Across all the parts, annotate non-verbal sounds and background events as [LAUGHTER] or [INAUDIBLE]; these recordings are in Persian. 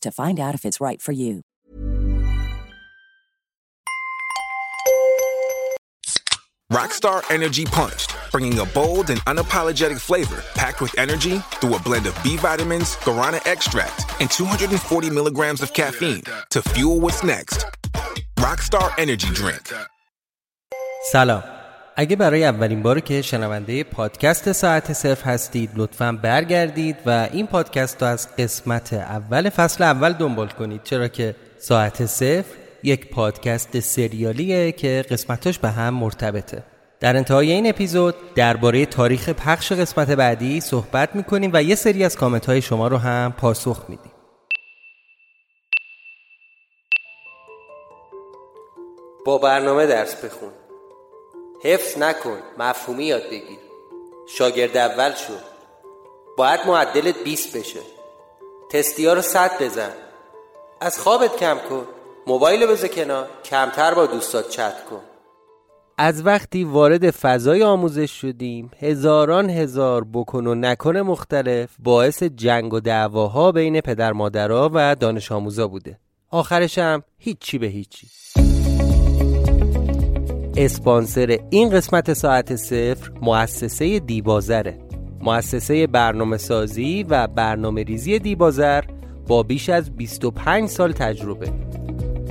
to find out if it's right for you. Rockstar Energy Punch, bringing a bold and unapologetic flavor packed with energy through a blend of B vitamins, guarana extract, and 240 milligrams of caffeine to fuel what's next. Rockstar Energy Drink. سلام اگه برای اولین بار که شنونده پادکست ساعت صفر هستید لطفا برگردید و این پادکست رو از قسمت اول فصل اول دنبال کنید. چرا که ساعت صفر یک پادکست سریالیه که قسمتاش به هم مرتبطه. در انتهای این اپیزود درباره تاریخ پخش قسمت بعدی صحبت می‌کنیم و یه سری از کامنت های شما رو هم پاسخ میدیم. با برنامه درس بخون. حفظ نکن مفهومی یاد بگیر. شاگرد اول شو. باید معدلت 20 بشه. تستی ها رو صد بزن. از خوابت کم کن. موبایل بذار کنار. کمتر با دوستات چت کن. از وقتی وارد فضای آموزش شدیم هزاران هزار بکن و نکن مختلف باعث جنگ و دعواها بین پدر مادرها و دانش آموزا بوده. آخرش هم هیچی به هیچی. اسپانسر این قسمت ساعت صفر مؤسسه دیبازره. مؤسسه برنامه سازی و برنامه ریزی دیبازر با بیش از 25 سال تجربه.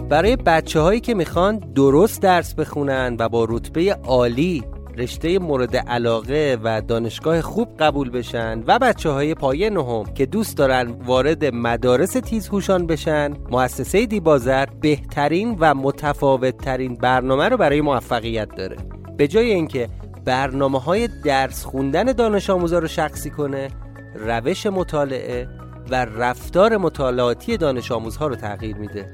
برای بچه هایی که می‌خوان درست درس بخونن و با رتبه عالی رشته مورد علاقه و دانشگاه خوب قبول بشن و بچه های پایه نهم که دوست دارن وارد مدارس تیزهوشان بشن مؤسسه دیبازر بهترین و متفاوت ترین برنامه رو برای موفقیت داره. به جای اینکه برنامه های درس خوندن دانش آموزا رو شخصی کنه روش مطالعه و رفتار مطالعاتی دانش آموزها رو تغییر میده.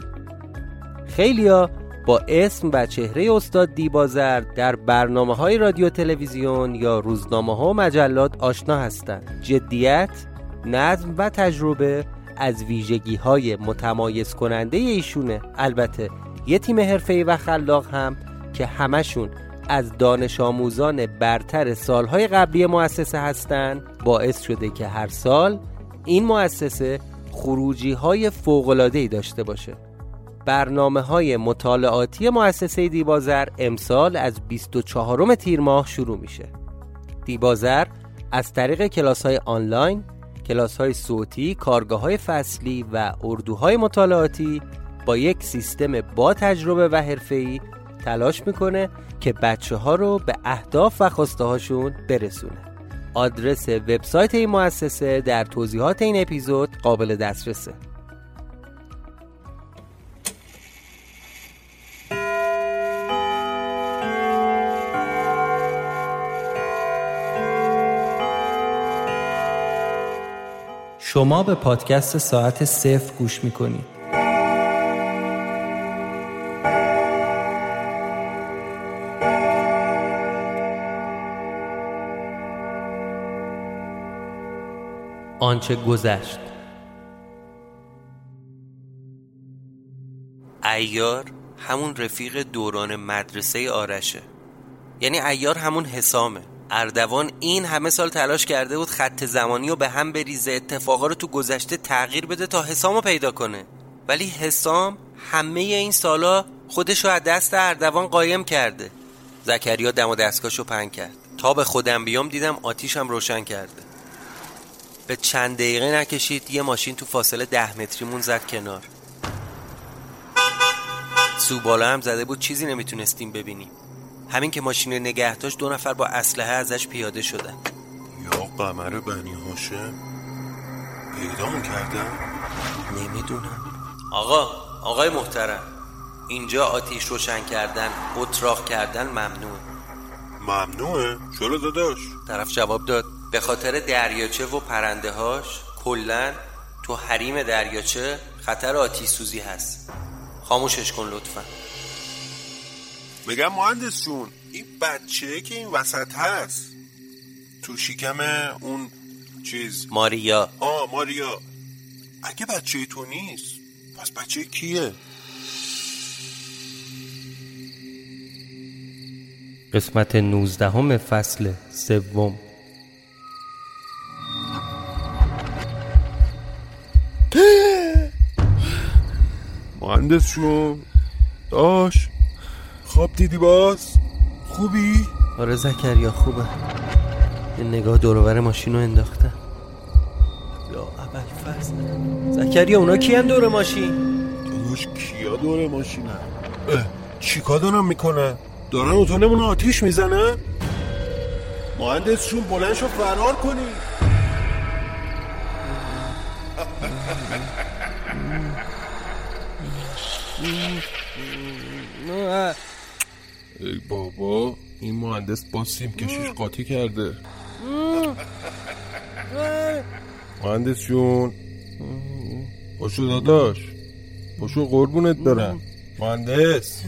خیلیا با اسم و چهره استاد دیبازر در برنامه های رادیو تلویزیون یا روزنامه ها و مجلات آشنا هستند. جدیت، نظم و تجربه از ویژگی های متمایز کننده ایشونه. البته یه تیم حرفه‌ای و خلاق هم که همشون از دانش آموزان برتر سالهای قبلی مؤسسه هستند باعث شده که هر سال این مؤسسه خروجی های فوقلادهی داشته باشه. برنامه های مطالعاتی مؤسسه دیبازر امسال از 24 تیر ماه شروع میشه. دیبازر از طریق کلاس های آنلاین، کلاس های صوتی، کارگاه های فصلی و اردوهای مطالعاتی با یک سیستم با تجربه و حرفه‌ای تلاش می‌کنه که بچه ها رو به اهداف و خواسته هاشون برسونه. آدرس وبسایت این مؤسسه در توضیحات این اپیزود قابل دسترسه. شما به پادکست ساعت صفر گوش می‌کنید. آنچه گذشت. ایار همون رفیق دوران مدرسه آرشه. یعنی ایار همون حسامه. اردوان این همه سال تلاش کرده بود خط زمانی رو به هم بریزه اتفاقا رو تو گذشته تغییر بده تا حسام رو پیدا کنه. ولی حسام همه این سالا خودش رو از دست اردوان قایم کرده. زکریا دم و دستگاهشو پنگ کرد. تا به خودم بیام دیدم آتیشم روشن کرده. به چند دقیقه نکشید یه ماشین تو فاصله ده متریمون زد کنار. سوبالا هم زده بود چیزی نمی‌تونستیم ببینیم. همین که ماشین رو نگه داشت دو نفر با اسلحه ازش پیاده شدن. یا قمر بنی هاشم پیدا کردم نمی‌دونم. آقا آقای محترم اینجا آتیش روشن کردن اتراق کردن ممنوع ممنوعه؟ چرا داداش؟ طرف جواب داد به خاطر دریاچه و پرنده هاش کلن تو حریم دریاچه خطر آتیش سوزی هست. خاموشش کن لطفا. بگم مهندس جون این بچه که این وسط هست. تو شکم اون چیز. ماریا. آه ماریا. اگه بچه تو نیست پس بچه کیه؟ قسمت 19 فصل سوم. مهندس شون داش. خواب دیدی باز خوبی؟ آره زکریا خوبه یه نگاه دورور ماشین رو انداختم یا اول فصل زکریا اونا کیان دور ماشین؟ داداش کیا دور ماشینه چیکار دارم می‌کنه؟ دارن اتونمون آتیش می‌زنه؟ مهندس شون بلند شو فرار کنی [LAUGHS] ای بابا این مهندس با سیم کشیش قاطی کرده. مهندس جون. باشو داداش. باشو قربونت برم. مهندس.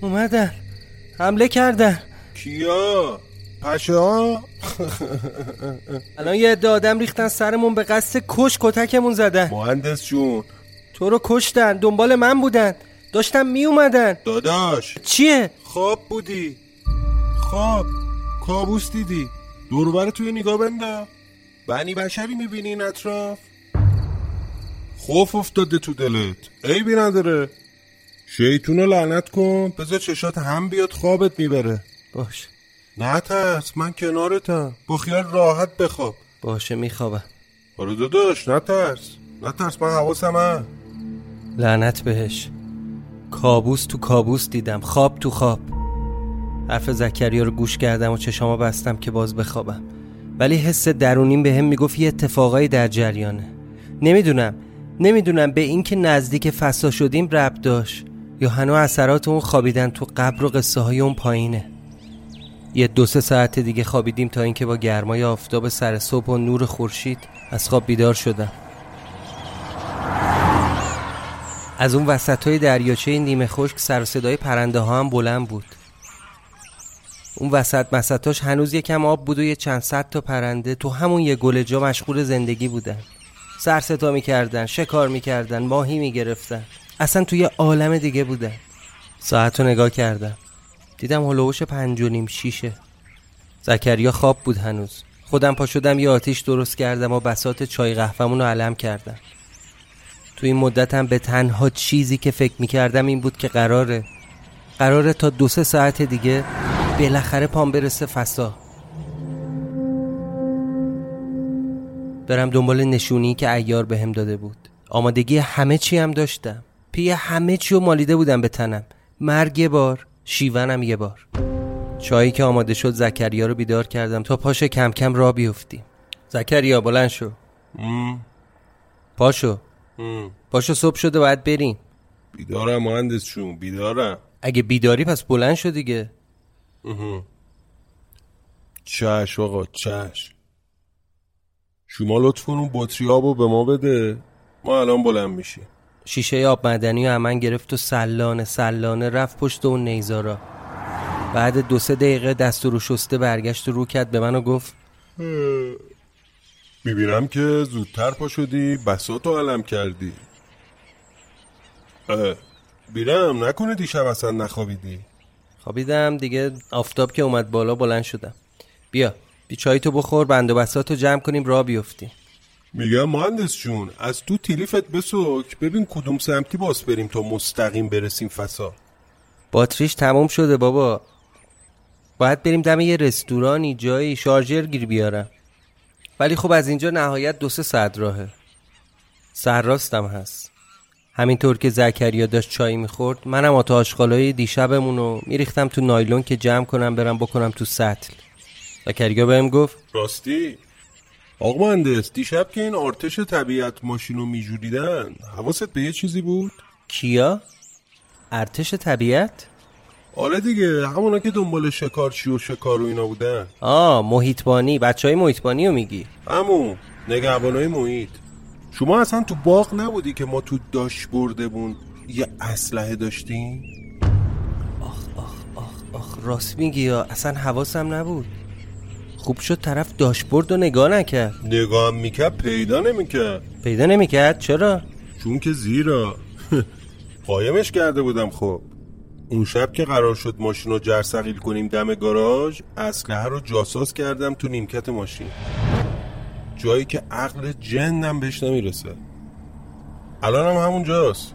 اومدن. حمله کردن. کیا؟ پشه ها؟ الان یه عده آدم ریختن سرمون به قصد کش کتکمون زدن. مهندس جون. تو رو کشتن. دنبال من بودن. داشتم می اومدن داداش. چیه؟ خواب بودی. خواب. کابوس دیدی. دوربر توی نگاه بنده. بنی بشری می‌بینی این اطراف. خوف افتاده تو دلت. عیبی نداره. شیطون رو لعنت کن. بذار چشات هم بیاد خوابت می‌بره. باش. نه ترس من کنارتم. با خیال راحت بخواب. باشه میخوابم. آره داداش نه ترس. نه ترس من حواسم هم لعنت بهش. کابوس تو کابوس دیدم خواب تو خواب. حرف زکریا رو گوش کردم و چشامو بستم که باز بخوابم. ولی حس درونیم به هم می‌گفت یه اتفاقایی در جریانه. نمی‌دونم نمی‌دونم به اینکه نزدیک فسا شدیم رب داشت یا هنو اثرات اون خوابیدن تو قبر و قصه های اون پایینه. یه دو سه ساعت دیگه خوابیدیم تا اینکه با گرمای آفتاب سر صبح و نور خورشید از خواب بیدار شدم. از اون وسط های دریاچه نیمه خشک سر صدای پرنده ها هم بلند بود. اون وسط مسطاش هنوز یکم آب بود و یه چند صد تا پرنده تو همون یه گل جا مشغول زندگی بودن. سر ستا می‌کردن شکار می‌کردن ماهی می‌گرفتن. اصلا توی عالم دیگه بودن. ساعت رو نگاه کردم. دیدم هلوش پنج و نیم شیشه. زکریا خواب بود هنوز. خودم پا شدم یه آتیش درست کردم و بسات چای قهوهمون رو علم کردم. تو این مدتم به تنها چیزی که فکر می‌کردم این بود که قراره. قراره تا دو سه ساعت دیگه بالاخره پام برسه فسا برم دنبال نشونی که ایار بهم داده بود. آمادگی همه چی هم داشتم. پی همه چی رو مالیده بودم به تنم. مرگ یه بار شیونم یه بار. چایی که آماده شد زکریا رو بیدار کردم تا پاش کم کم را بیفتیم. زکریا بلند شو. پاشو. پاشو صبح شده باید بریم. بیدارم مهندس چون بیدارم. اگه بیداری پس بلند شو دیگه. چش آقا چش. شما لطف کن اون بطری آبو به ما بده. ما الان بلند میشیم. شیشه آب مدنی و من گرفت و سلانه سلانه رفت پشت اون نیزارا. بعد دو سه دقیقه دست رو شسته برگشت و رو کرد به من و گفت می‌بینم که زودتر پا شدی بساتو علم کردی. اه، بیرم نکنه دیشب اصلا نخوابیدی. خوابیدم دیگه آفتاب که اومد بالا بلند شدم. بیا بی چای تو بخور بند و بساتو جمع کنیم را بیفتیم. میگم مهندس جون از تو تیلیفت بسوک. ببین کدوم سمتی باز بریم تا مستقیم برسیم فسا. باتریش تموم شده بابا. باید بریم دم یه رستورانی جایی شارژر گیر بیارم. ولی خب از اینجا نهایت دو سه ساعت راهه سرراستم هست همینطور که زکریا داشت چای می‌خورد منم آتا آشغالای دیشبمون رو میریختم تو نایلون که جمع کنم برم بکنم تو سطل زکریا بهم گفت راستی آقا مهندس دیشب که این آرتش طبیعت ماشینو میجوریدن حواست به یه چیزی بود؟ کیا؟ ارتش طبیعت؟ آره دیگه همونا که دنبال شکارچی و شکار و اینا بودن. آه محیطبانی. بچه های محیطبانی رو میگی؟ همون نگهبانای محیط. شما اصلا تو باغ نبودی که ما تو داش بردمون یه اسلحه داشتیم؟ آخ راست میگی یا؟ اصلا حواسم نبود. خوب شد طرف داشبورد رو نگاه نکرد. نگاه می‌کرد پیدا نمی‌کرد. پیدا نمی‌کرد؟ چرا؟ چون که زیرا. [LAUGHS] قایمش کرده بودم خب. اون شب که قرار شد ماشین رو جرثقیل کنیم دم گاراژ اسلحه رو جاساس کردم تو نیمکت ماشین. جایی که عقل جنم بهش نمی‌رسه. الان هم همون جاست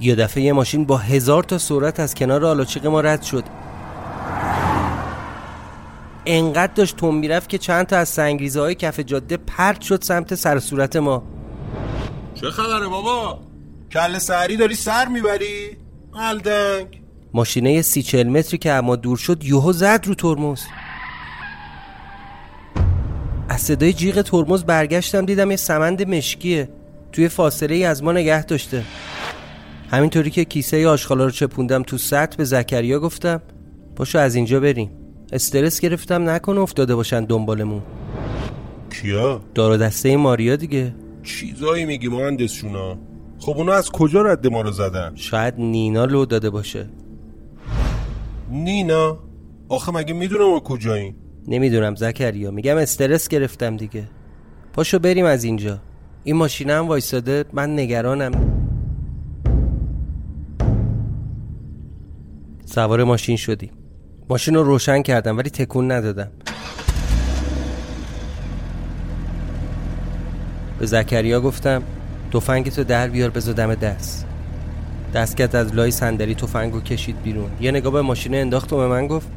یه دفعه یه ماشین با هزار تا سرعت از کنار آلاچیق ما رد شد. انقدر داشت تون می‌رفت که چند تا از سنگریزه های کف جاده پرت شد سمت سر صورت ما. چه خبره بابا؟ کل سری داری سر می‌بری؟ الدنگ ماشینه سی چل متری که اما دور شد یوهو زد رو ترمز. از صدای جیغ ترمز برگشتم دیدم یه سمند مشکیه. توی فاصله ای از ما نگه داشته. همینطوری که کیسه آشغالا رو چپوندم تو سطح به زکریا گفتم پاشو از اینجا بریم. استرس گرفتم نکنه افتاده باشن دنبالمون. کیا؟ دار دسته ماریا دیگه. چیزایی میگی مهندس شونا خب اونا از کجا رد ما رو زدن؟ شاید نینا لو داده باشه. نینا؟ آخه مگه می‌دونم ما کجاییم؟ نمی‌دونم زکریا میگم استرس گرفتم دیگه. پاشو بریم از اینجا. این ماشینه هم وایستاده من نگرانم. سوار ماشین شدیم. ماشین رو روشن کردم ولی تکون ندادم. به زکریا گفتم تفنگتو در بیار بذار دم دست. دستکت از لای صندلی تفنگو کشید بیرون. یه نگاه به ماشین انداخت و به من گفت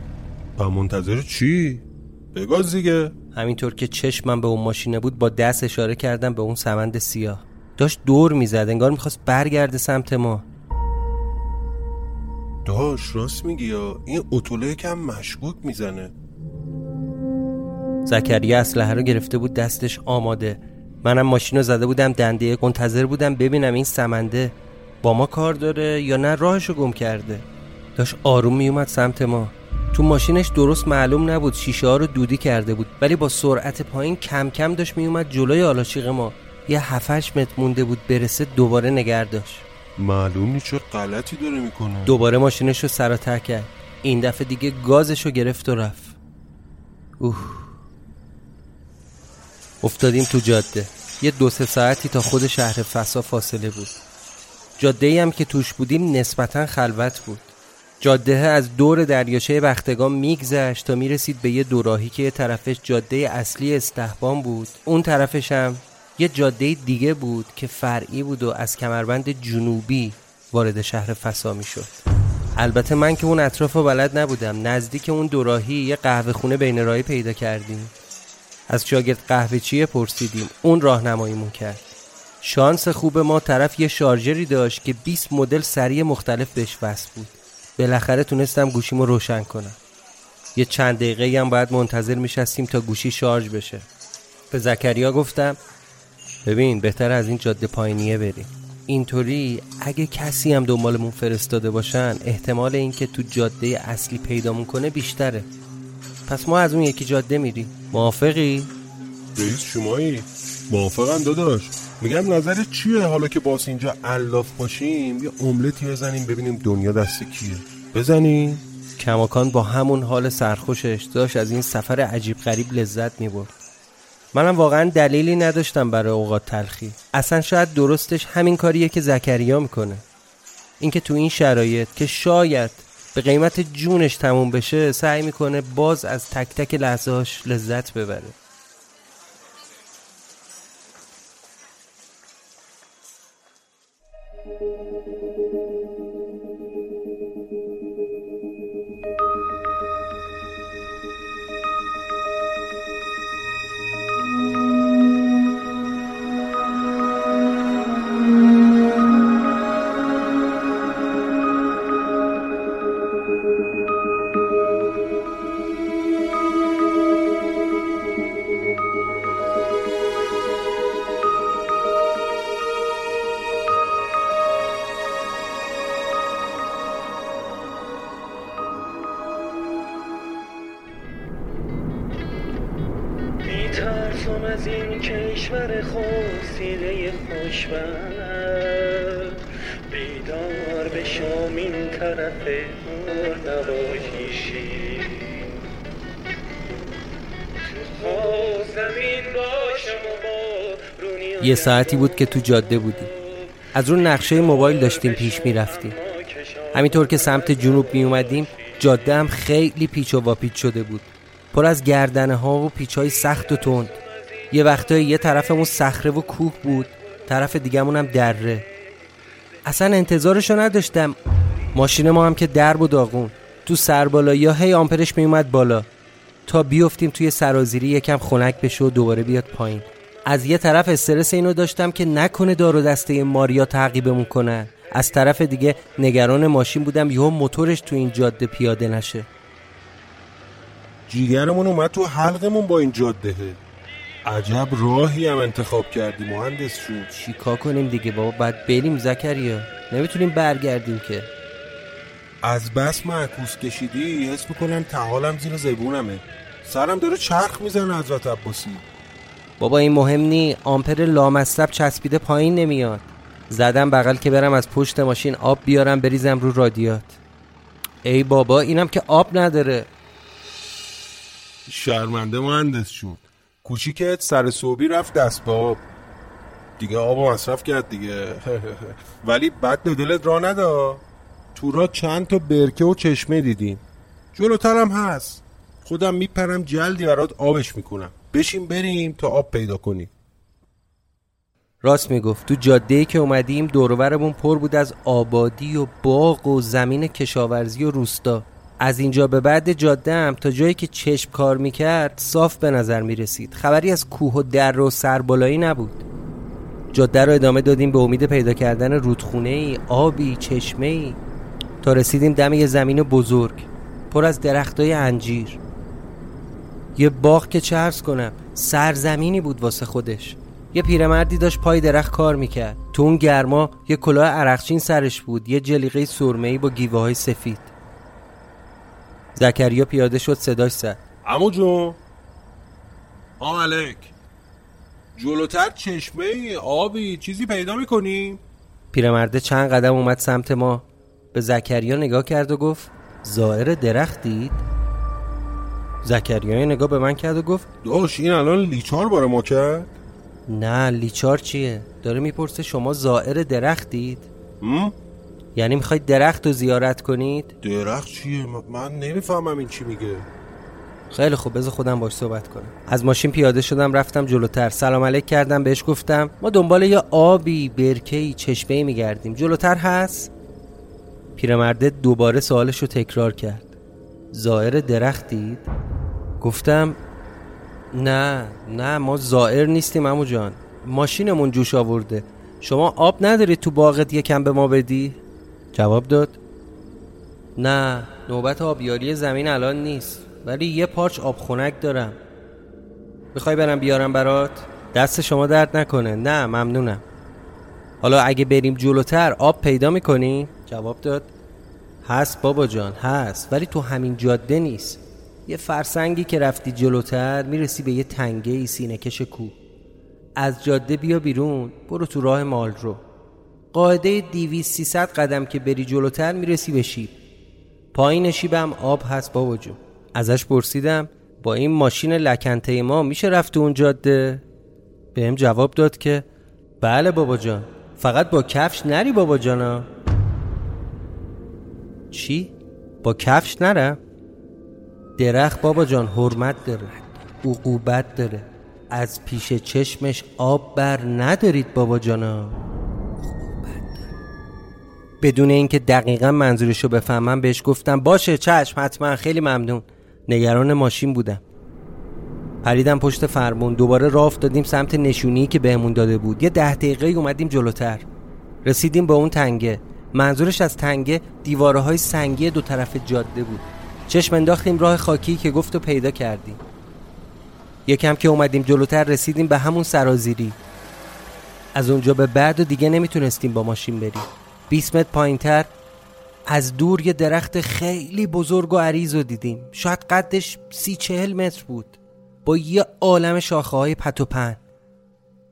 با منتظر چی؟ بگاز دیگه. همینطور که چشمم به اون ماشینه بود با دست اشاره کردم به اون سمند سیاه. داشت دور می‌زد انگار می‌خواست برگرده سمت ما. داش راست میگی یا؟ این اتوله کم مشکوک می‌زنه. زکریا اسلحه رو گرفته بود دستش آماده. منم ماشین رو زده بودم دنده منتظر بودم ببینم این سمنده با ما کار داره یا نه راهشو گم کرده؟ داشت آروم میومد سمت ما. تو ماشینش درست معلوم نبود شیشه ها رو دودی کرده بود ولی با سرعت پایین کم کم داشت میومد جلوی آلاشیق ما. یه هفتش متر مونده بود برسه دوباره نگر داشت. معلوم نیست چه غلطی داره می‌کنه. دوباره ماشینش رو سراتر کرد. این دفعه دیگه گازش رو گرفت و رفت. اوه. افتادیم تو جاده. یه دو سه ساعتی تا خود شهر فسا فاصله بود. جاده هم که توش بودیم نسبتا خلوت بود. جاده از دور دریاچه بختگان میگذشت تا می‌رسید به یه دوراهی که یه طرفش جاده اصلی استحبان بود. اون طرفش هم یه جاده دیگه بود که فرعی بود و از کمربند جنوبی وارد شهر فسا می‌شد. البته من که اون اطراف بلد نبودم. نزدیک اون دوراهی یه قهوه خونه بین راهی پیدا کردیم. از شاگرد قهوه چیه پرسیدیم. اون راهنماییمون کرد. شانس خوب ما طرف یه شارژری داشت که 20 مدل سری مختلف بهش وصل بود. بالاخره تونستم گوشیمو روشن کنم. یه چند دقیقه هم باید منتظر میشستیم تا گوشی شارژ بشه. به زکریا گفتم ببین بهتر از این جاده پایینیه بریم. اینطوری اگه کسی هم دنبالمون فرستاده باشن احتمال اینکه تو جاده اصلی پیدامون کنه بیشتره. پس ما از اون یکی جاده میریم. موافقی؟ رئیس شمایی؟ موافقم داداش. میگم نظرت چیه حالا که باس اینجا الاف باشیم؟ یه املتی بزنیم ببینیم دنیا دست کیه. بزنیم. کماکان با همون حال سرخوشش داشت از این سفر عجیب غریب لذت می‌برد. منم واقعا دلیلی نداشتم برای اوقات تلخی. اصلا شاید درستش همین کاریه که زکریا می‌کنه. اینکه تو این شرایط که شاید به قیمت جونش تموم بشه سعی می‌کنه باز از تک تک لحظهاش لذت ببره. ساعتی بود که تو جاده بودیم. از رو نقشه موبایل داشتیم پیش می‌رفتیم. همینطور که سمت جنوب می اومدیم جاده هم خیلی پیچ و واپیچ شده بود. پر از گردنه ها و پیچ های سخت و تند. یه وقتایی یه طرفمون صخره و کوه بود طرف دیگهمون هم دره. اصلا انتظارشو نداشتم. ماشین ما هم که درب و داغون تو سربالا یا هی آمپرش میومد بالا. تا بیفتیم توی سرازیری یکم خنک بشه و دوباره بیاد پایین. از یه طرف استرس اینو داشتم که نکنه دار و دسته ماریا تعقیبمون کنن از طرف دیگه نگران ماشین بودم یهو موتورش تو این جاده پیاده نشه. جیگرمون اومد تو حلقمون با این جاده. عجب راهی هم انتخاب کردی مهندس شد. چیکار کنیم دیگه بابا؟ بعد بریم زکریا. نمی‌تونیم برگردیم که. از بس معکوس کشیدی؟ حس می‌کنم تحالم زیر زبونمه. سرم داره چرخ می‌زنه حضرت عباسی. بابا این مهم نی. آمپر لامصب چسبیده پایین نمیاد. زدم بغل که برم از پشت ماشین آب بیارم بریزم رو رادیات. ای بابا اینم که آب نداره. شرمنده مهندس شد. کوچیکت سر صوبی رفت دست به آب. دیگه آب مصرف کرد دیگه. [LAUGHS] ولی بد دلت را ندا. تو را چند تا برکه و چشمه دیدیم. جلوترم هست. خودم میپرم جلدی برات آبش می‌کنم. بشین بریم تا آب پیدا کنیم راست می‌گفت. تو جاده که اومدیم دورورمون پر بود از آبادی و باغ و زمین کشاورزی و روستا. از اینجا به بعد جاده هم تا جایی که چشم کار می‌کرد صاف به نظر می‌رسید. خبری از کوه و در و سربالایی نبود. جاده رو ادامه دادیم به امید پیدا کردن رودخونه ای آبی چشمه ای تا رسیدیم دم یه زمین بزرگ پر از درختای انجیر. یه باغ که چرس کنم سرزمینی بود واسه خودش. یه پیرمردی داشت پای درخت کار می‌کرد. تو اون گرما یه کلاه عرقچین سرش بود یه جلیقه سرمه‌ای با گیوه های سفید. زکریا پیاده شد صداش زد. امو جون. آم علک جلوتر چشمه آبی چیزی پیدا می‌کنیم پیرمرده چند قدم اومد سمت ما. به زکریا نگاه کرد و گفت زائر درخت دید؟ زکریا یه نگاه به من کرد و گفت داش این الان لیچار باره ما کرد؟ نه لیچار چیه؟ داره می‌پرسه شما زائر درخت دید هم؟ یعنی می‌خواید درخت رو زیارت کنید؟ درخت چیه؟ من نمی‌فهمم این چی میگه. خیلی خوب بذار خودم باش صحبت کنم. از ماشین پیاده شدم رفتم جلوتر. سلام علیک کردم بهش گفتم ما دنبال یه آبی برکه‌ای چشمه‌ای میگردیم. جلوتر هست؟ پیرمرده دوباره سوالش رو تکرار کرد. زائر درخت دید گفتم نه نه ما زائر نیستیم امو جان. ماشینمون جوش آورده. شما آب ندارید تو باغت یکم به ما بدی؟ جواب داد نه نوبت آبیاری زمین الان نیست ولی یه پارچ آب خنک دارم. می‌خوای برم بیارم برات؟ دست شما درد نکنه. نه ممنونم. حالا اگه بریم جلوتر آب پیدا می‌کنی؟ جواب داد هست بابا جان هست ولی تو همین جاده نیست. یه فرسنگی که رفتی جلوتر می‌رسی به یه تنگه ای سینه کش کو از جاده بیا بیرون برو تو راه مال رو قاعده دیویس سیصد قدم که بری جلوتر می‌رسی به شیب. پایین شیبم آب هست بابا جون. ازش پرسیدم با این ماشین لکنته ما میشه رفت اون جاده؟ بهم جواب داد که بله بابا جان. فقط با کفش نری بابا جانا. چی؟ با کفش نرم؟ درخت بابا جان حرمت داره عقوبت داره. از پیش چشمش آب بر ندارید بابا جانا. بدون اینکه دقیقا منظورشو بفهمم بهش گفتم باشه چشم حتما خیلی ممنون. نگران ماشین بودم. پریدم پشت فرمون دوباره راه افتادیم سمت نشونی که بهمون داده بود. یه ده دقیقه اومدیم جلوتر. رسیدیم به اون تنگه. منظورش از تنگه دیواره های سنگی دو طرف جاده بود. چشم انداختیم راه خاکی که گفت و پیدا کردیم. یکم که اومدیم جلوتر رسیدیم به همون سرازیری. از اونجا به بعد و دیگه نمی‌تونستیم با ماشین بریم. 20 متر پایینتر از دور یه درخت خیلی بزرگ و عریض رو دیدیم. شاید قدش سی چهل متر بود. با یه عالم شاخه های پت و پن.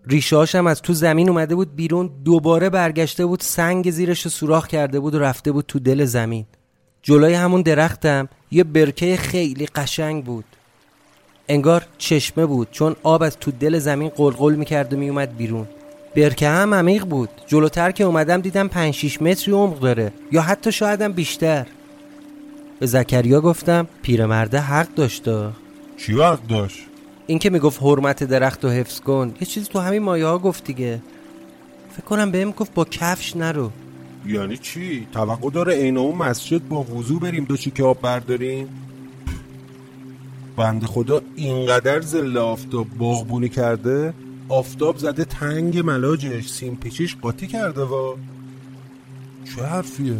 ریشهاش هم از تو زمین اومده بود بیرون دوباره برگشته بود سنگ زیرش رو سوراخ کرده بود و رفته بود تو دل زمین. جلوی همون درختم یه برکه خیلی قشنگ بود. انگار چشمه بود چون آب از تو دل زمین قلقل می‌کرد و میومد بیرون. برکه هم عمیق بود. جلوتر که اومدم دیدم 5 6 متری عمق داره یا حتی شایدم بیشتر. به زکریا گفتم پیرمرده حق داشته چی وقت داشت؟ این که می‌گفت حرمت درخت و حفظ کن. یه چیزی تو همین مایه ها گفت دیگه. فکر کنم بهم گفت با کفش نرو. یعنی چی؟ توقع داره عین اون مسجد با وضو بریم دو چیکه آب برداریم؟ بنده خدا اینقدر زل آفتاب باغبونی کرده آفتاب زده تنگ ملاجش سیم پیچیش قاطی کرده وا. چه حرفیه؟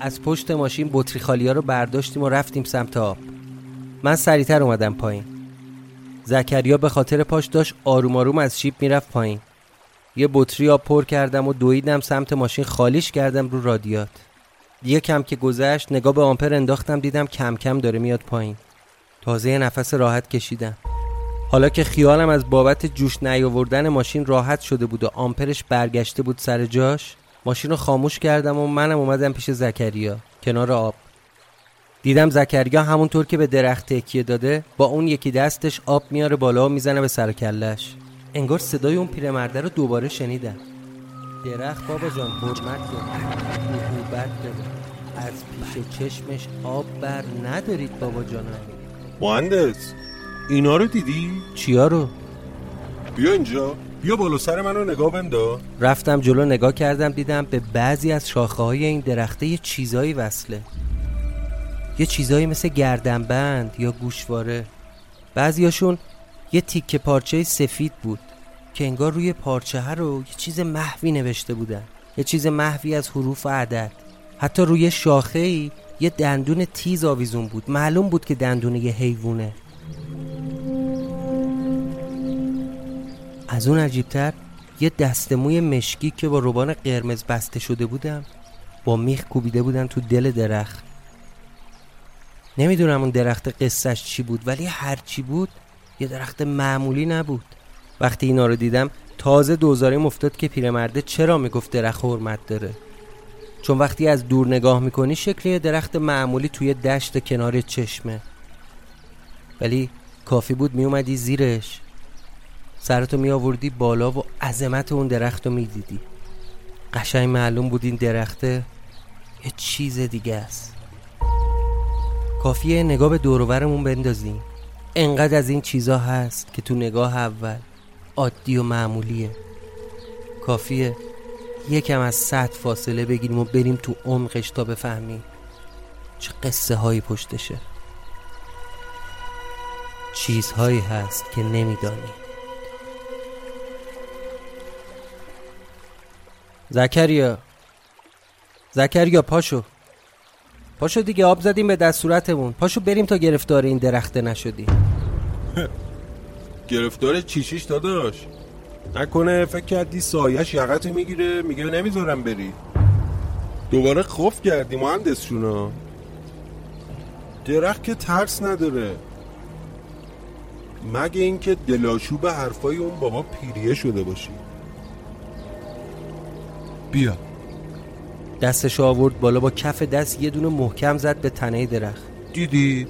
از پشت ماشین بطری خالی ها رو برداشتیم و رفتیم سمت آب. من سریعتر اومدم پایین. زکریا به خاطر پاش داشت آروم آروم از شیب می‌رفت پایین. یه بطری آب پر کردم و دویدم سمت ماشین خالیش کردم رو رادیات. یه کم که گذشت نگاه به آمپر انداختم دیدم کم کم داره میاد پایین. تازه یه نفس راحت کشیدم. حالا که خیالم از بابت جوش نیاوردن ماشین راحت شده بود و آمپرش برگشته بود سر جاش ماشین رو خاموش کردم و منم اومدم پیش زکریا کنار آب. دیدم زکریا همونطور که به درخت تکیه داده با اون یکی دستش آب میاره بالا و می‌زنه به سر کلش. انگار صدای اون پیرمرده رو دوباره شنیدم. درخت بابا جان حرمت داره. عقوبت داره. از پیش چشمش آب بر ندارید بابا جانم مهندس اینا رو دیدی؟ چیا رو؟ بیا اینجا. بیا بالا سر منو نگاه بندا رفتم جلو نگاه کردم دیدم به بعضی از شاخه های این درخته یه چیزایی وصله. یه چیزایی مثل گردنبند یا گوشواره. بعضیاشون یه تیکه پارچه سفید بود که انگار روی پارچه ها رو یه چیز محوی نوشته بودن. یه چیز محوی از حروف و عدد. حتی روی شاخه ای یه دندون تیز آویزون بود. معلوم بود که دندون یه حیوونه از اون عجیبتر یه دست موی مشکی که با روبان قرمز بسته شده بودم با میخ کوبیده بودن تو دل درخت. نمی‌دونم اون درخت قصهش چی بود ولی هر چی بود یه درخت معمولی نبود. وقتی اینا رو دیدم تازه دوزاریم افتاد که پیرمرده چرا می‌گفت درخت حرمت داره؟ چون وقتی از دور نگاه می‌کنی شکل یه درخت معمولی توی دشت کنار چشمه. ولی کافی بود میومدی زیرش. سرتو میآوردی بالا و عظمت اون درخت رو می‌دیدی. قشنگ معلوم بود این درخته یه چیز دیگه است. کافیه نگاه به دوروبرمون بندازیم. انقدر از این چیزا هست که تو نگاه اول عادی و معمولیه. کافیه یکم از سطح فاصله بگیریم و بریم تو عمقش تا بفهمیم چه قصه هایی پشتشه. چیزهایی هست که نمیدانی. زکریا. زکریا پاشو. پاشو دیگه آب زدیم به دست صورتمون. پاشو بریم تا گرفتار این درخته نشدی. [LAUGHS] گرفتار چیشیش داداش؟ نکنه فکر کردی سایش یقت می‌گیره میگه نمی‌ذارم بری. دوباره خوف کردی مهندس شونا درخت که ترس نداره. مگه اینکه دلاشوب حرفای اون بابا پیریه شده باشی. بیا. دستش آورد بالا با کف دست یه دونه محکم زد به تنه درخت. دیدی؟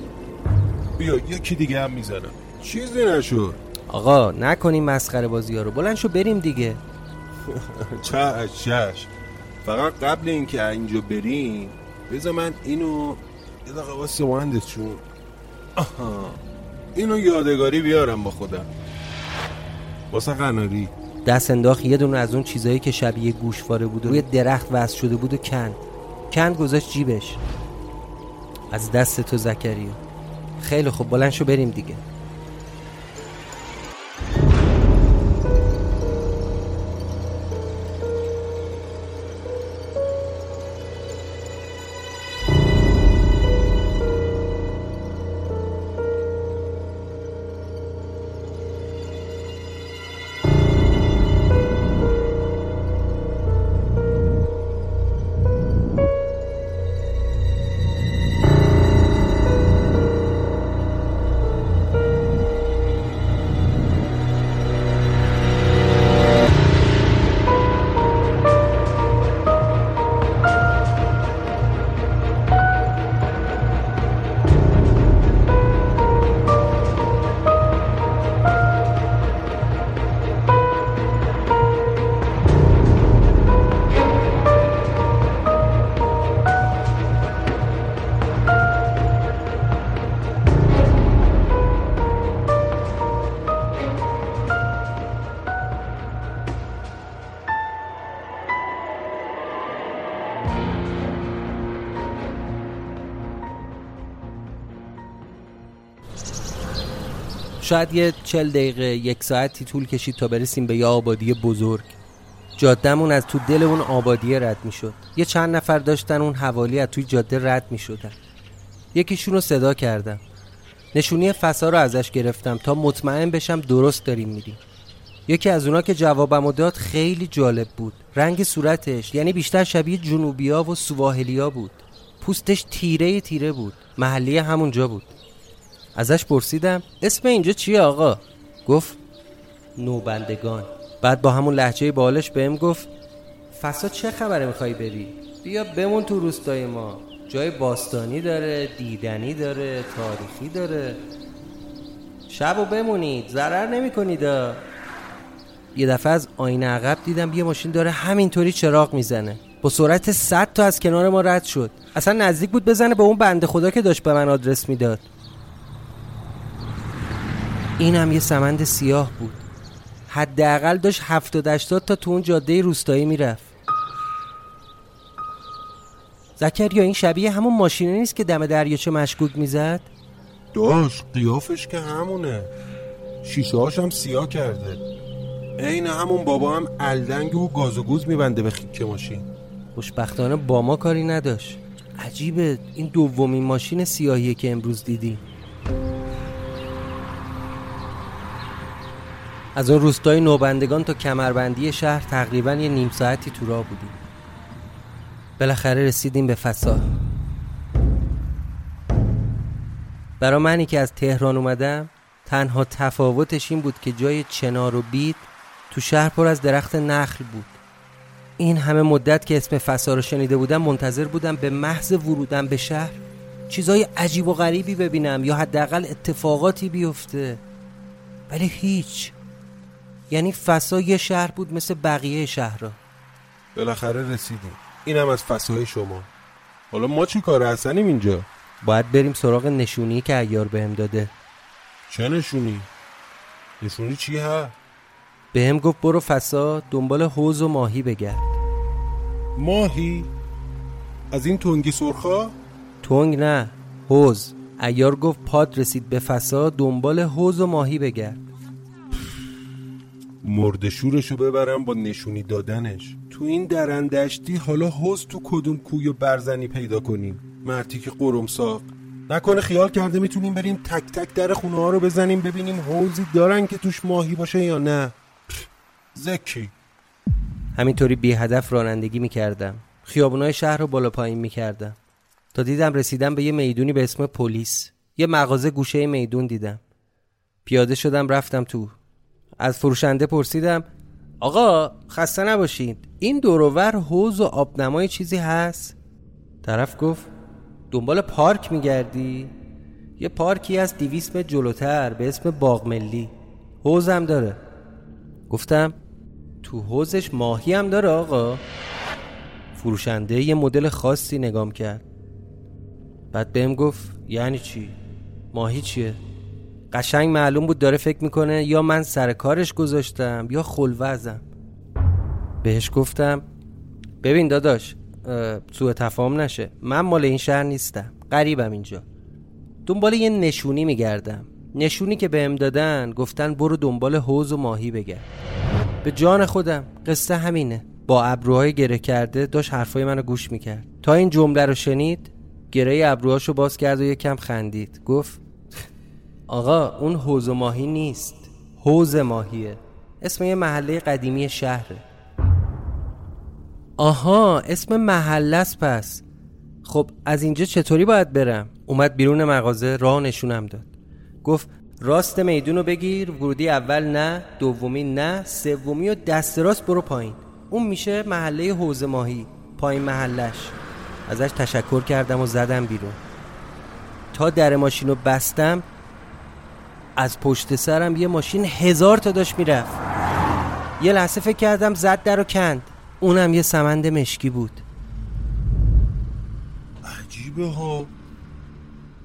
بیا یکی دیگه هم می‌زنم چیزی نشد. آقا نکنیم مسخره بازی ها رو. بلند شو بریم دیگه. [LAUGHS] چش چش. فقط قبل اینکه اینجا بریم بذار من اینو یه دقیقه واسه مهندس چون. آها. اینو یادگاری بیارم با خودم. واسه قناری. دست انداخت یه دونه از اون چیزایی که شبیه گوشواره بود و روی درخت وصل شده بود و کند. کند گذاشت جیبش. از دست تو زکریا. خیلی خوب بلند شو بریم دیگه. شاید یه چل دقیقه یک ساعتی طول کشید تا برسیم به یه آبادی بزرگ. جادهمون از تو دل اون آبادیه رد می شد یه چند نفر داشتن اون حوالی از توی جاده رد می شدن یکیشون رو صدا کردم. نشونی فسا رو ازش گرفتم تا مطمئن بشم درست داریم میریم. یکی از اونا که جوابمو داد خیلی جالب بود. رنگ صورتش یعنی بیشتر شبیه جنوبیا و سواحلیا بود. پوستش تیره تیره بود. محلی همونجا بود. ازش پرسیدم اسم اینجا چیه آقا؟ گفت نوبندگان. بعد با همون لحجه بالش بهم گفت فسا چه خبره می‌خوای بری؟ بیا بمون تو روستای ما. جای باستانی داره دیدنی داره تاریخی داره. شب و بمونید ضرر نمی کنید یه دفعه از آینه عقب دیدم یه ماشین داره همینطوری چراغ می‌زنه. با سرعت 100 تا از کنار ما رد شد. اصلا نزدیک بود بزنه به اون بنده خدا که داشت به من آدرس می‌داد. این هم یه سمند سیاه بود. حداقل داشت 70 80 تا تو اون جاده روستایی می‌رفت. زکریا این شبیه همون ماشینه نیست که دم دریاچه مشکوک می‌زد؟ داشت قیافش که همونه. شیشه هم سیاه کرده. عین همون بابا هم الدنگ و گاز و گوز میبنده به خیک ماشین. خوشبختانه با ما کاری نداشت. عجیبه این دومین ماشین سیاهیه که امروز دیدیم. از اون روستای نوبندگان تا کمربندی شهر تقریبا یه نیم ساعتی تو راه بودیم. بالاخره رسیدیم به فسا. برا منی که از تهران اومدم تنها تفاوتش این بود که جای چنار و بید تو شهر پر از درخت نخل بود. این همه مدت که اسم فسا رو شنیده بودم منتظر بودم به محض ورودم به شهر چیزای عجیب و غریبی ببینم یا حداقل اتفاقاتی بیفته. ولی هیچ. یعنی فسا یه شهر بود مثل بقیه شهرها. بالاخره رسیدیم. اینم از فسای شما. حالا ما چی کار هستنیم اینجا؟ باید بریم سراغ نشونی که ایار بهم داده. چه نشونی؟ نشونی چی ها؟ بهم گفت برو فسا دنبال حوز و ماهی بگرد. ماهی؟ از این تنگی سرخا تنگ نه حوز ایار گفت پاد رسید به فسا دنبال حوز و ماهی بگرد. مردشورشو ببرم با نشونی دادنش. تو این درندشتی حالا حوز تو کدوم کوی و برزنی پیدا کنیم. مرتی که قرمساق نکنه خیال کرده می‌تونیم بریم تک تک در خونه ها رو بزنیم ببینیم حوزی دارن که توش ماهی باشه یا نه. زکی. همینطوری بی هدف رانندگی می‌کردم. خیابونای شهر رو بالا پایین می‌کردم. تا دیدم رسیدم به یه می‌دونی به اسم پلیس. یه مغازه گوشه میدون دیدم. پیاده شدم رفتم تو از فروشنده پرسیدم آقا خسته نباشید این دوروور حوز و آبنمای چیزی هست؟ طرف گفت دنبال پارک میگردی؟ یه پارکی از دیویس متر جلوتر به اسم باغ ملی. حوزم داره. گفتم تو حوزش ماهی هم داره آقا. فروشنده یه مدل خاصی نگام کرد. بعد بهم گفت یعنی چی؟ ماهی چیه؟ قشنگ معلوم بود داره فکر می‌کنه یا من سر کارش گذاشتم یا خلوزم. بهش گفتم ببین داداش سوء تفاهم نشه. من مال این شهر نیستم قریبم اینجا. دنبال یه نشونی میگردم. نشونی که بهم دادن گفتن برو دنبال حوز و ماهی بگرد. به جان خودم قصه همینه. با ابروهای گره کرده داشت حرفای منو گوش می‌کرد. تا این جمله رو شنید گره ابروهاشو باز کرد و یکم خندید. گفت آقا اون حوز ماهی نیست. حوز ماهیه. اسم یه محله قدیمی شهره. آها اسم محله است پس. خب از اینجا چطوری باید برم؟ اومد بیرون مغازه راه نشونم داد. گفت راست میدون رو بگیر ورودی اول نه دومی نه سومی و دست راست برو پایین. اون میشه محله حوز ماهی پایین محلش ازش تشکر کردم و زدم بیرون. تا در ماشین رو بستم از پشت سرم یه ماشین هزار تا داشت می‌رفت. یه لحظه فکر کردم زد در و کند. اونم یه سمند مشکی بود. عجیبه ها.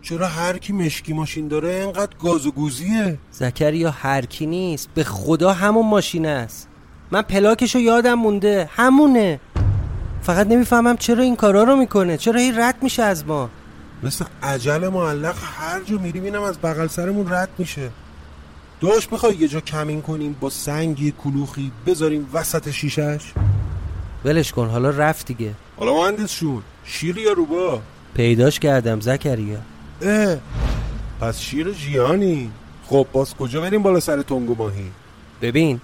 چرا هر کی مشکی ماشین داره اینقدر گاز و گوزیه؟ زکریا هر کی نیست. به خدا همون ماشین است. من پلاکشو یادم مونده. همونه. فقط نمی‌فهمم چرا این کارا رو می‌کنه. چرا هی رد میشه از ما؟ مثل عجل معلق هر جا میریم اینم از بغل سرمون رد میشه. داشت می‌خوای یه جا کمین کنیم با سنگی کلوخی بذاریم وسط شیشش ولش کن حالا رفت دیگه. حالا مهندس شون شیر یا روبا؟ پیداش کردم زکریا. اه پس شیر جیانی. خب باز کجا بریم بالا سر تنگو ماهی؟ ببین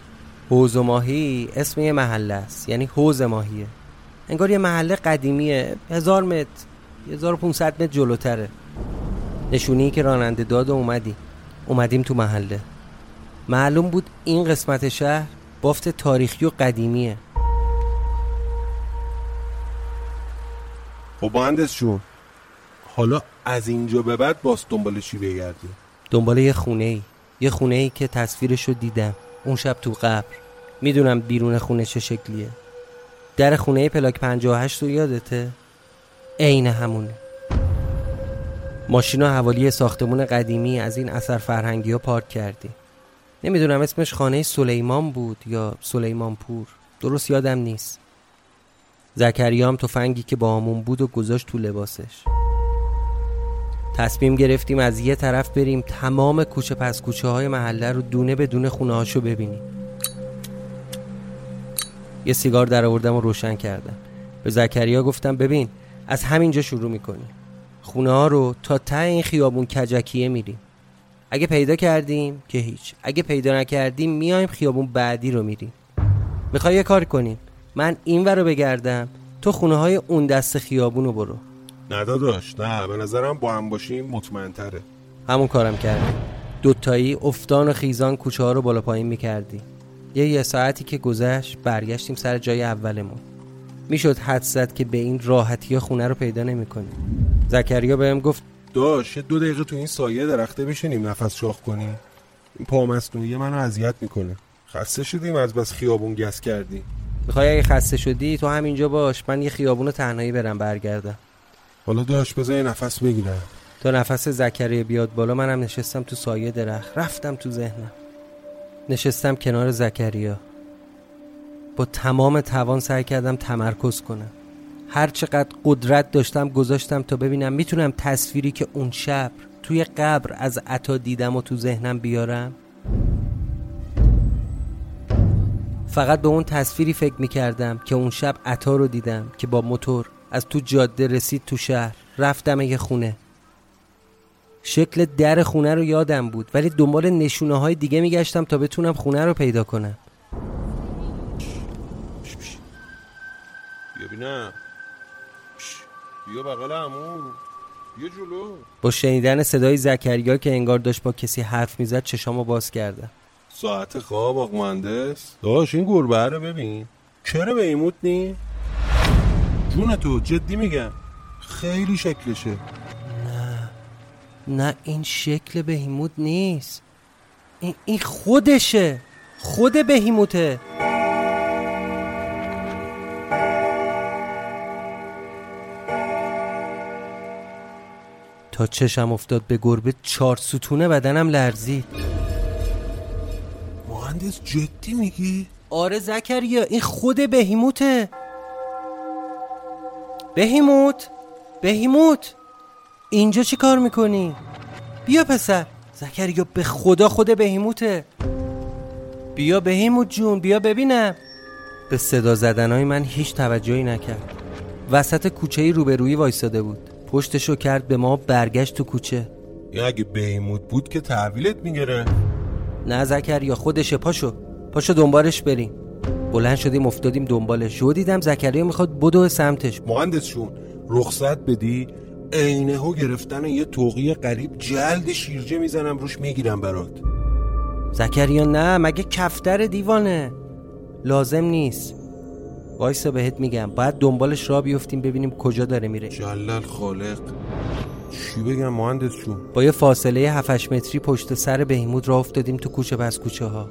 حوز و ماهی اسم یه محله است یعنی حوز ماهیه. انگار یه محله قدیمیه هزار متر. 1500 متر جلوتره. نشونی که راننده داد و اومدی. اومدیم تو محله. معلوم بود این قسمت شهر بافت تاریخی و قدیمیه. خب مهندس شون حالا از اینجا به بعد باز دنبال چی بگردیم؟ دنبال یه خونه ای یه خونه ای که تصویرش رو دیدم. اون شب تو قبر. می‌دونم بیرون خونه چه شکلیه. در خونه پلاک 58 رو یادته؟ عین همونه ماشین و حوالی ساختمون قدیمی از این اثر فرهنگی ها پارک کردی نمی‌دونم اسمش خانه سلیمان بود یا سلیمان پور درست یادم نیست. زکریام تفنگی که با همون بود و گذاشت تو لباسش. تصمیم گرفتیم از یه طرف بریم تمام کوچه پس کوچه های محله رو دونه به دونه خونه هاشو ببینیم. یه سیگار در آوردم و روشن کردم. به زکریا گفتم ببین از همینجا شروع می‌کنیم خونه ها رو تا ته این خیابون کجکیه میریم. اگه پیدا کردیم که هیچ. اگه پیدا نکردیم میایم خیابون بعدی رو میریم. می‌خوای یه کار کنیم من این ور رو بگردم. تو خونه های اون دست خیابون رو برو. نه داداش نه. به نظرم با هم باشیم مطمئن تره همون کارم کردیم دوتایی افتان و خیزان کوچه ها رو بالا پایین می‌کردی. یه یه ساعتی که گذشت برگشتیم سر جای اولمون. می‌شد حد زد که به این راحتی خونه رو پیدا نمی‌کنیم زکریا بهم گفت داش دو دقیقه تو این سایه درخته بشینیم نفس شاخ کنیم. این پامستونی منو اذیت می‌کنه. خسته شدیم از بس خیابون گس کردی. می‌خوای اگه خسته شدی تو همینجا باش من یه خیابون تنهایی برم برگردم. حالا داش بذار یه نفس بگیرم. تا نفس زکریا بیاد بالا منم نشستم تو سایه درخت. رفتم تو ذهنم. نشستم کنار زکریا. با تمام توان سعی کردم تمرکز کنم. هر چقدر قدرت داشتم گذاشتم تا ببینم می‌تونم تصویری که اون شب توی قبر از عطا دیدم و تو ذهنم بیارم؟ فقط به اون تصویری فکر می‌کردم که اون شب عطا رو دیدم که با موتور از تو جاده رسید تو شهر. رفتم یه خونه. شکل در خونه رو یادم بود ولی دنبال نشونه های دیگه میگشتم تا بتونم خونه رو پیدا کنم. بینم بیا بغل عمو. بیا جلو. با شنیدن صدای زکریا که انگار داشت با کسی حرف می‌زد چشامو باز کردم ساعت خواب آق مهندس داش این گربه رو ببین. چرا به ایموت نی؟ جون تو جدی میگم. خیلی شکلشه. نه این شکل بهیموت نیست. این, این خودشه. خود بهیموته تا چشم افتاد به گربه چهار ستونه بدنم لرزید. مهندس جدی میگی؟ آره زکریا این خود بهیموته. بهیموت بهیموت اینجا چی کار می‌کنی؟ بیا پسر. زکریا به خدا خود بهیموته. بیا بهیموت جون بیا ببینم. به صدا زدنهای من هیچ توجهی نکرد. وسط کوچه روبرویی وایساده بود. پشتشو کرد به ما برگشت تو کوچه. یا اگه بهیموت بود که تحویلت می‌گیره نه زکریا خودشه پاشو پاشو دنبالش بریم. بلند شدیم افتادیم دنبالش و دیدم زکریا می‌خواد بدو سمتش. مهندس شون رخصت بدی؟ عینه ها گرفتن یه توقی قریب جلد شیرجه می‌زنم روش می‌گیرم برات. زکریا نه مگه کفتر دیوانه؟ لازم نیست. وایسا بهت میگم. باید دنبالش را بیفتیم ببینیم کجا داره میره. جلل خالق. چی بگم مهندس شون با یه فاصله 7 متری پشت سر بهیمود را افتادیم تو کوچه بس کوچه ها.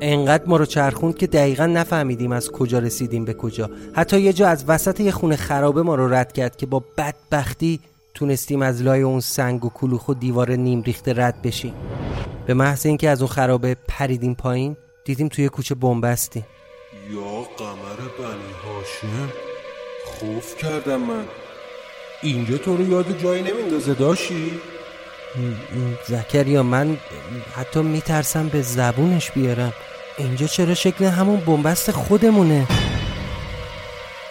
انقدر ما رو چرخوند که دقیقا نفهمیدیم از کجا رسیدیم به کجا. حتی یه جا از وسط یه خونه خرابه ما رو رد کرد که با بدبختی تونستیم از لای اون سنگ و کلوخ و دیوار نیم ریخته رد بشیم. به محض اینکه از اون خرابه پریدیم پایین دیدیم توی کوچه بنبستیم. یا قمر. بنی هاشم خوف کردم من. اینجا تو رو یاد جایی نمیندازه داشی؟ زکریا من حتی میترسم به زبونش بیارم. اینجا چرا شکل همون بنبست خودمونه؟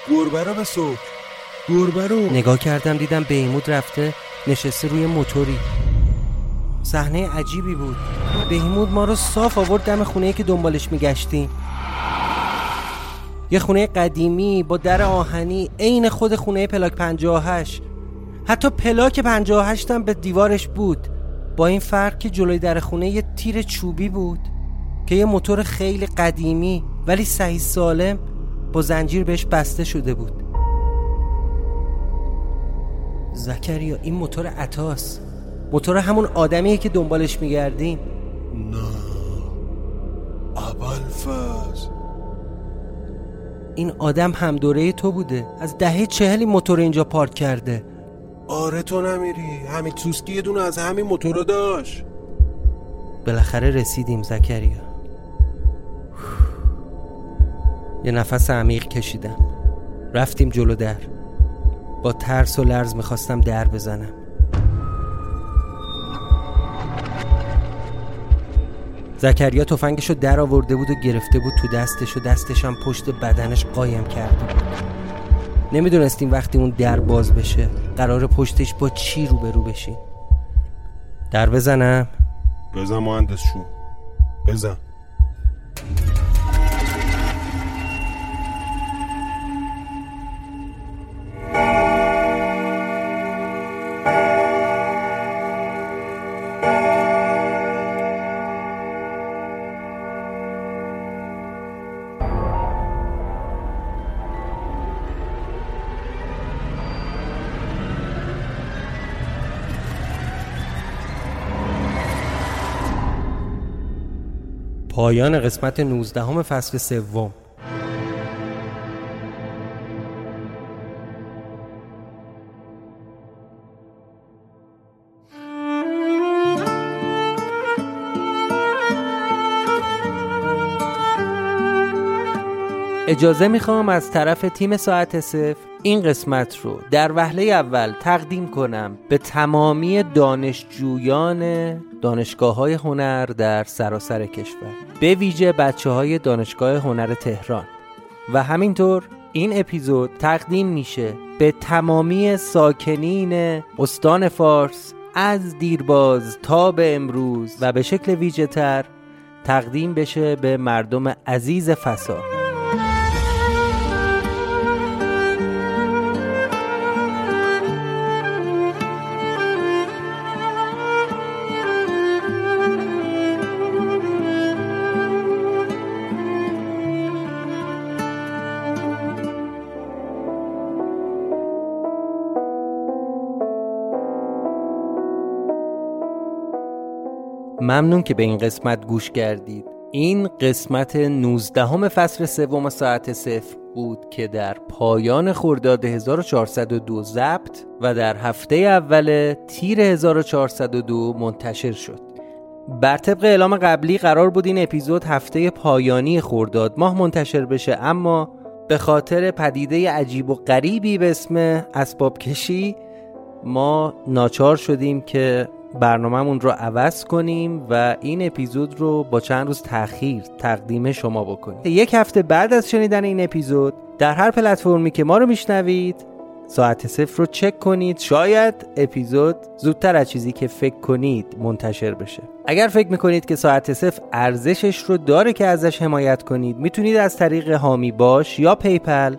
گربه رو بسوک. گربه رو. نگاه کردم دیدم بهیمود رفته نشسته روی موتوری. صحنه عجیبی بود. بهیمود ما رو صاف آورد دم خونه که دنبالش میگشتیم. یه خونه قدیمی با در آهنی عین خود خونه پلاک 58 حتی پلاک 58 هم به دیوارش بود. با این فرق که جلوی در خونه یه تیر چوبی بود که یه موتور خیلی قدیمی ولی صحیح سالم با زنجیر بهش بسته شده بود. زکریا این موتور عطاست موتور همون آدمیه که دنبالش میگردیم. نه. ابوالفضل. این آدم هم دوره تو بوده. از دهه چهلی موتور اینجا پارک کرده. آره تو نمیری. همین توسکی یه دونه از همین موتورا داشت. بالاخره رسیدیم زکریا. یه نفس عمیق کشیدم. رفتیم جلو در. با ترس و لرز می‌خواستم در بزنم. زکریا تفنگشو در آورده بود و گرفته بود تو دستش و دستش هم پشت بدنش قایم کرده بود. نمی‌دونستیم وقتی اون در باز بشه قرار پشتش با چی روبرو بشیم. در بزنم؟ بزن مهندس شون بزن. پایان قسمت 19 همه فصل سوم. اجازه می‌خوام از طرف تیم ساعت صفر این قسمت رو در وهله اول تقدیم کنم به تمامی دانشجویان دانشگاه های هنر در سراسر کشور. به ویژه بچه های دانشگاه هنر تهران. و همینطور این اپیزود تقدیم میشه به تمامی ساکنین استان فارس از دیرباز تا به امروز و به شکل ویژه تر تقدیم بشه به مردم عزیز فساد ممنون که به این قسمت گوش کردید. این قسمت 19 همه فصل سوم ساعت صفر بود که در پایان خرداد 1402 ضبط و در هفته اول تیر 1402 منتشر شد. بر طبق اعلام قبلی قرار بود این اپیزود هفته پایانی خرداد ماه منتشر بشه اما به خاطر پدیده عجیب و غریبی به اسم اسباب کشی ما ناچار شدیم که برنامهمون رو عوض کنیم و این اپیزود رو با چند روز تاخیر تقدیم شما بکنیم. یک هفته بعد از شنیدن این اپیزود در هر پلتفرمی که ما رو میشنوید ساعت صفر رو چک کنید. شاید اپیزود زودتر از چیزی که فکر کنید منتشر بشه. اگر فکر می‌کنید که ساعت صفر ارزشش رو داره که ازش حمایت کنید می‌تونید از طریق هامی باش یا پیپل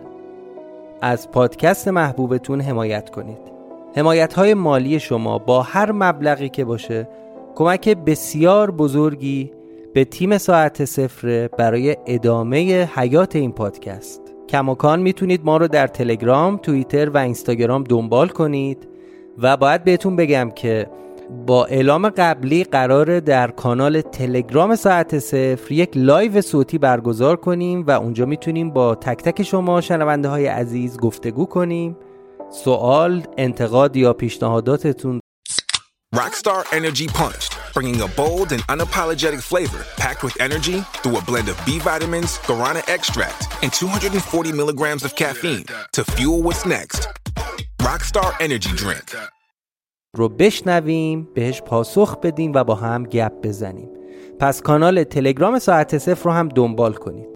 از پادکست محبوبتون حمایت کنید. حمایت های مالی شما با هر مبلغی که باشه کمک بسیار بزرگی به تیم ساعت صفر برای ادامه حیات این پادکست. کماکان می‌تونید ما رو در تلگرام، توییتر و اینستاگرام دنبال کنید و باید بهتون بگم که با اعلام قبلی قرار در کانال تلگرام ساعت صفر یک لایو صوتی برگزار کنیم و اونجا می‌تونیم با تک تک شما شنونده های عزیز گفتگو کنیم. سوال انتقاد یا پیشنهاداتتون Rockstar Energy Punched, bringing a bold and unapologetic flavor packed with energy through a blend of B vitamins, guarana extract, and 240 milligrams of caffeine to fuel what's next. Rockstar Energy Drink. رو بشنویم بهش پاسخ بدیم و با هم گپ بزنیم پس کانال تلگرام ساعت صفر رو هم دنبال کنید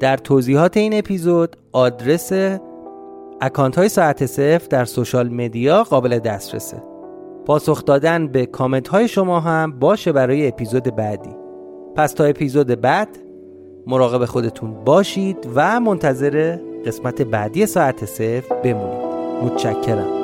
در توضیحات این اپیزود آدرس اکانت های ساعت صفر در سوشال مدیا قابل دسترسه. پاسخ دادن به کامنت های شما هم باشه برای اپیزود بعدی. پس تا اپیزود بعد مراقب خودتون باشید و منتظر قسمت بعدی ساعت صفر بمونید. متشکرم.